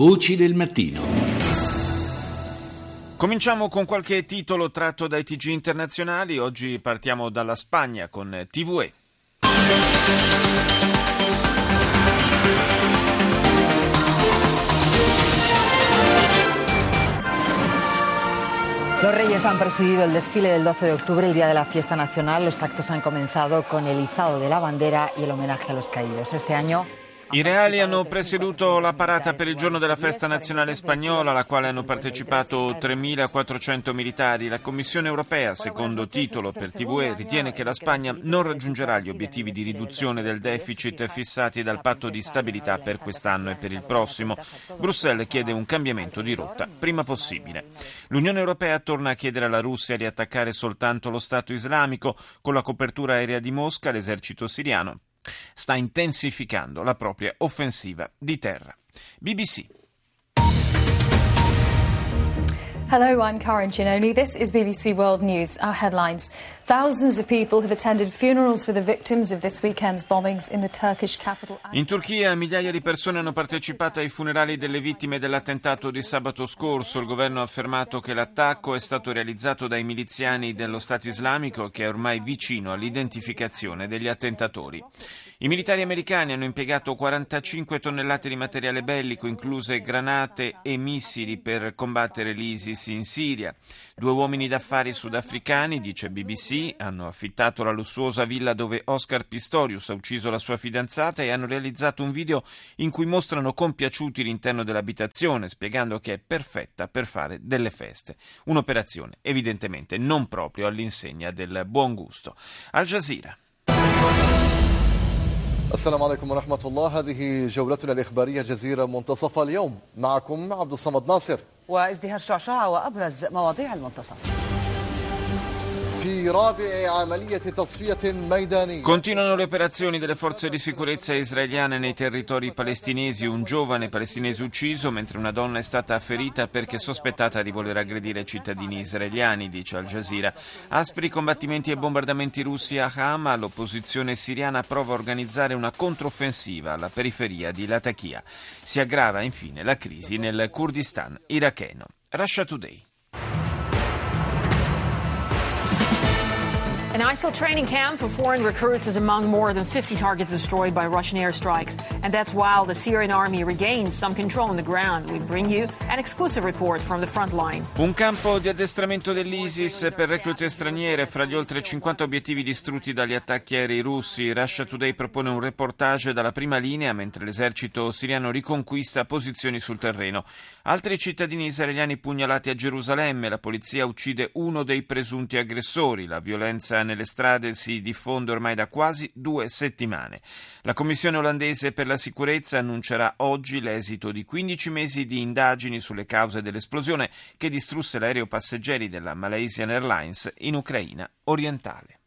Voci del mattino. Cominciamo con qualche titolo tratto dai TG internazionali. Oggi partiamo dalla Spagna con TVE. Los Reyes han presidido el desfile del 12 de octubre, el día de la fiesta nacional. Los actos han comenzado con el izado de la bandera y el homenaje a los caídos. Este año I reali hanno presieduto la parata per il giorno della festa nazionale spagnola, alla quale hanno partecipato 3.400 militari. La Commissione europea, secondo titolo per TVE, ritiene che la Spagna non raggiungerà gli obiettivi di riduzione del deficit fissati dal patto di stabilità per quest'anno e per il prossimo. Bruxelles chiede un cambiamento di rotta prima possibile. L'Unione europea torna a chiedere alla Russia di attaccare soltanto lo Stato islamico. Con la copertura aerea di Mosca, l'esercito siriano sta intensificando la propria offensiva di terra. BBC. Hello, I'm Karen Ginoni. This is BBC World News. Our headlines. Thousands of people have attended funerals for the victims of this weekend's bombings in the Turkish capital. In Turchia migliaia di persone hanno partecipato ai funerali delle vittime dell'attentato di sabato scorso. Il governo ha affermato che l'attacco è stato realizzato dai miliziani dello Stato islamico che è ormai vicino all'identificazione degli attentatori. I militari americani hanno impiegato 45 tonnellate di materiale bellico, incluse granate e missili, per combattere l'ISIS in Siria. Due uomini d'affari sudafricani, dice BBC, hanno affittato la lussuosa villa dove Oscar Pistorius ha ucciso la sua fidanzata e hanno realizzato un video in cui mostrano compiaciuti l'interno dell'abitazione, spiegando che è perfetta per fare delle feste. Un'operazione evidentemente non proprio all'insegna del buon gusto. Al Jazeera. السلام عليكم ورحمة الله هذه جولتنا الإخبارية جزيرة منتصف اليوم معكم عبد الصمد ناصر وازدهار شعشعة وأبرز مواضيع المنتصف. Continuano le operazioni delle forze di sicurezza israeliane nei territori palestinesi. Un giovane palestinese ucciso mentre una donna è stata ferita perché sospettata di voler aggredire cittadini israeliani, dice Al Jazeera. Aspri combattimenti e bombardamenti russi a Hama. L'opposizione siriana prova a organizzare una controffensiva alla periferia di Latakia. Si aggrava infine la crisi nel Kurdistan iracheno. Russia Today. An ISIL training camp for foreign recruits is among more than 50 targets destroyed by Russian airstrikes. And that's while the Syrian army regains some control on the ground. We bring you an exclusive report from the front line. Un campo di addestramento dell'ISIS per reclute straniere fra gli oltre 50 obiettivi distrutti dagli attacchi aerei russi. Russia Today propone un reportage dalla prima linea mentre l'esercito siriano riconquista posizioni sul terreno. Altri cittadini israeliani pugnalati a Gerusalemme. La polizia uccide uno dei presunti aggressori. La violenza nelle strade si diffonde ormai da quasi due settimane. La Commissione olandese per la sicurezza annuncerà oggi l'esito di 15 mesi di indagini sulle cause dell'esplosione che distrusse l'aereo passeggeri della Malaysian Airlines in Ucraina orientale.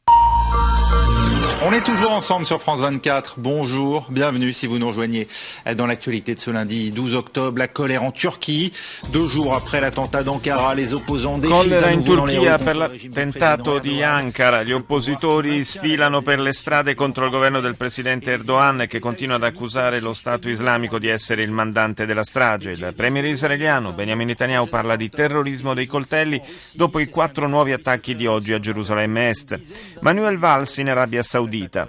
On est toujours ensemble sur France 24. Bonjour, bienvenue si vous nous rejoignez dans l'actualité de ce lundi 12 octobre. La colère en Turchie. Deux jours après l'attentat d'Ankara, les opposants Collera in Turchia per l'attentato di Ankara. Gli oppositori sfilano per le strade contro il governo del presidente Erdogan che continua ad accusare lo Stato islamico di essere il mandante della strage. Il premier israeliano Benjamin Netanyahu parla di terrorismo dei coltelli dopo i quattro nuovi attacchi di oggi a Gerusalemme Est. Manuel Valls in Arabia Saudita Saudita.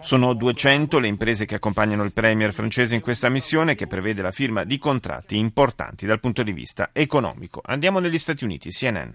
Sono 200 le imprese che accompagnano il premier francese in questa missione che prevede la firma di contratti importanti dal punto di vista economico. Andiamo negli Stati Uniti, CNN.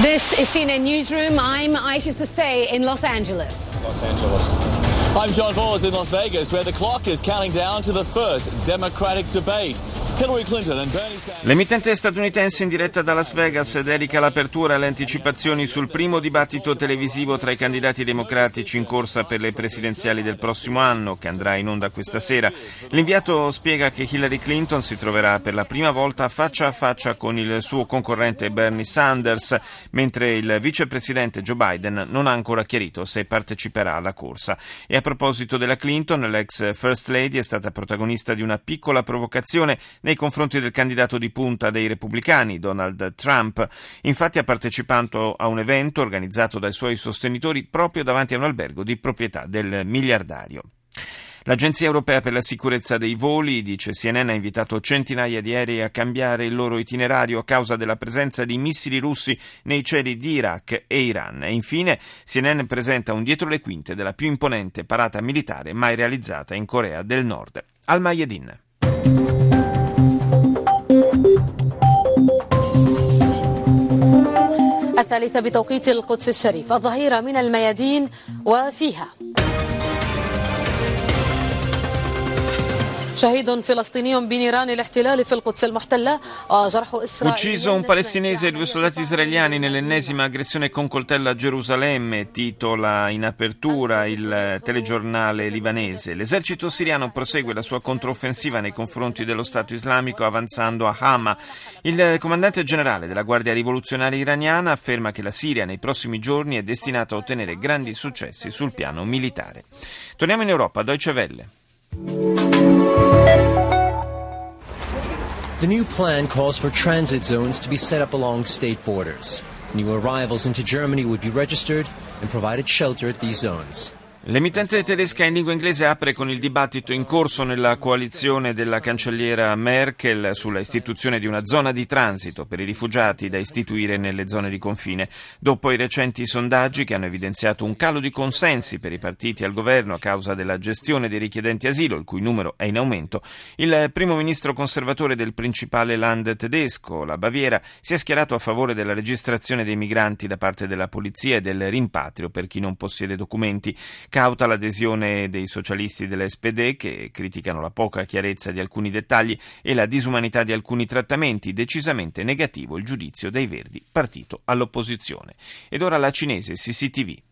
This is CNN Newsroom. I'm Aisha Sase in Los Angeles. Los Angeles. I'm John Bors in Las Vegas, where the clock is counting down to the first Democratic debate. Hillary Clinton and Bernie Sanders. L'emittente statunitense in diretta da Las Vegas dedica l'apertura alle anticipazioni sul primo dibattito televisivo tra i candidati democratici in corsa per le presidenziali del prossimo anno, che andrà in onda questa sera. L'inviato spiega che Hillary Clinton si troverà per la prima volta faccia a faccia con il suo concorrente Bernie Sanders, mentre il vicepresidente Joe Biden non ha ancora chiarito se parteciperà alla corsa. E a proposito della Clinton, l'ex First Lady è stata protagonista di una piccola provocazione nei confronti del candidato di punta dei repubblicani, Donald Trump. Infatti ha partecipato a un evento organizzato dai suoi sostenitori proprio davanti a un albergo di proprietà del miliardario. L'Agenzia europea per la sicurezza dei voli, dice CNN, ha invitato centinaia di aerei a cambiare il loro itinerario a causa della presenza di missili russi nei cieli di Iraq e Iran. E infine CNN presenta un dietro le quinte della più imponente parata militare mai realizzata in Corea del Nord. Al Mayedin. الثالثة بتوقيت القدس الشريف الظهيرة من الميادين وفيها Ucciso un palestinese e due soldati israeliani nell'ennesima aggressione con coltello a Gerusalemme, titola in apertura il telegiornale libanese. L'esercito siriano prosegue la sua controffensiva nei confronti dello Stato islamico avanzando a Hama. Il comandante generale della Guardia rivoluzionaria iraniana afferma che la Siria nei prossimi giorni è destinata a ottenere grandi successi sul piano militare. Torniamo in Europa, Deutsche Welle. The new plan calls for transit zones to be set up along state borders. New arrivals into Germany would be registered and provided shelter at these zones. L'emittente tedesca in lingua inglese apre con il dibattito in corso nella coalizione della cancelliera Merkel sulla istituzione di una zona di transito per i rifugiati da istituire nelle zone di confine. Dopo i recenti sondaggi che hanno evidenziato un calo di consensi per i partiti al governo a causa della gestione dei richiedenti asilo, il cui numero è in aumento, il primo ministro conservatore del principale land tedesco, la Baviera, si è schierato a favore della registrazione dei migranti da parte della polizia e del rimpatrio per chi non possiede documenti. Cauta l'adesione dei socialisti dell'SPD che criticano la poca chiarezza di alcuni dettagli e la disumanità di alcuni trattamenti, decisamente negativo il giudizio dei Verdi, partito all'opposizione. Ed ora la cinese CCTV.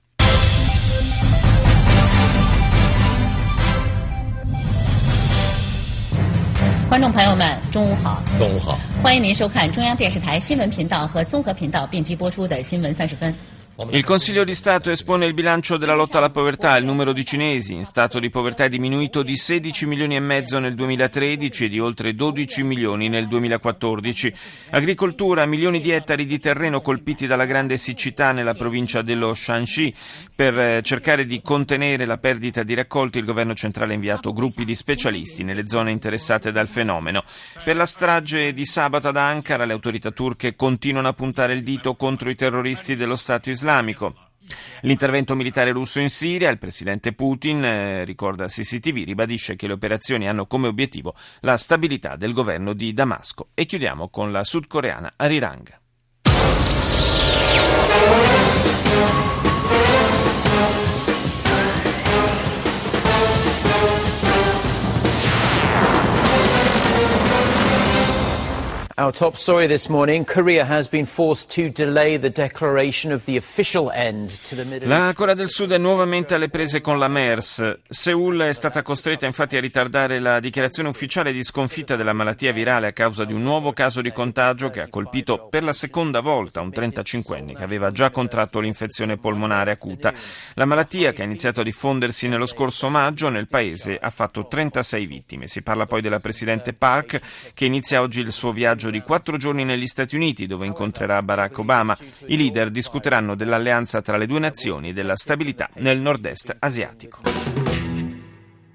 Il Consiglio di Stato espone il bilancio della lotta alla povertà. Il numero di cinesi in stato di povertà è diminuito di 16 milioni e mezzo nel 2013 e di oltre 12 milioni nel 2014. Agricoltura, milioni di ettari di terreno colpiti dalla grande siccità nella provincia dello Shanxi. Per eh, cercare di contenere la perdita di raccolti, il governo centrale ha inviato gruppi di specialisti nelle zone interessate dal fenomeno. Per la strage di sabato ad Ankara, le autorità turche continuano a puntare il dito contro i terroristi dello Stato islamico islamico. L'intervento militare russo in Siria, il presidente Putin, eh, ricorda CCTV, ribadisce che le operazioni hanno come obiettivo la stabilità del governo di Damasco. E chiudiamo con la sudcoreana Arirang. Our top story this morning Korea has been forced to delay the declaration of the official end to the Middle La Corea del Sud è nuovamente alle prese con la MERS. Seoul è stata costretta infatti a ritardare la dichiarazione ufficiale di sconfitta della malattia virale a causa di un nuovo caso di contagio che ha colpito per la seconda volta un 35enne che aveva già contratto l'infezione polmonare acuta. La malattia, che ha iniziato a diffondersi nello scorso maggio nel paese, ha fatto 36 vittime. Si parla poi della Presidente Park che inizia oggi il suo viaggio di quattro giorni negli Stati Uniti dove incontrerà Barack Obama. I leader discuteranno dell'alleanza tra le due nazioni e della stabilità nel nord-est asiatico.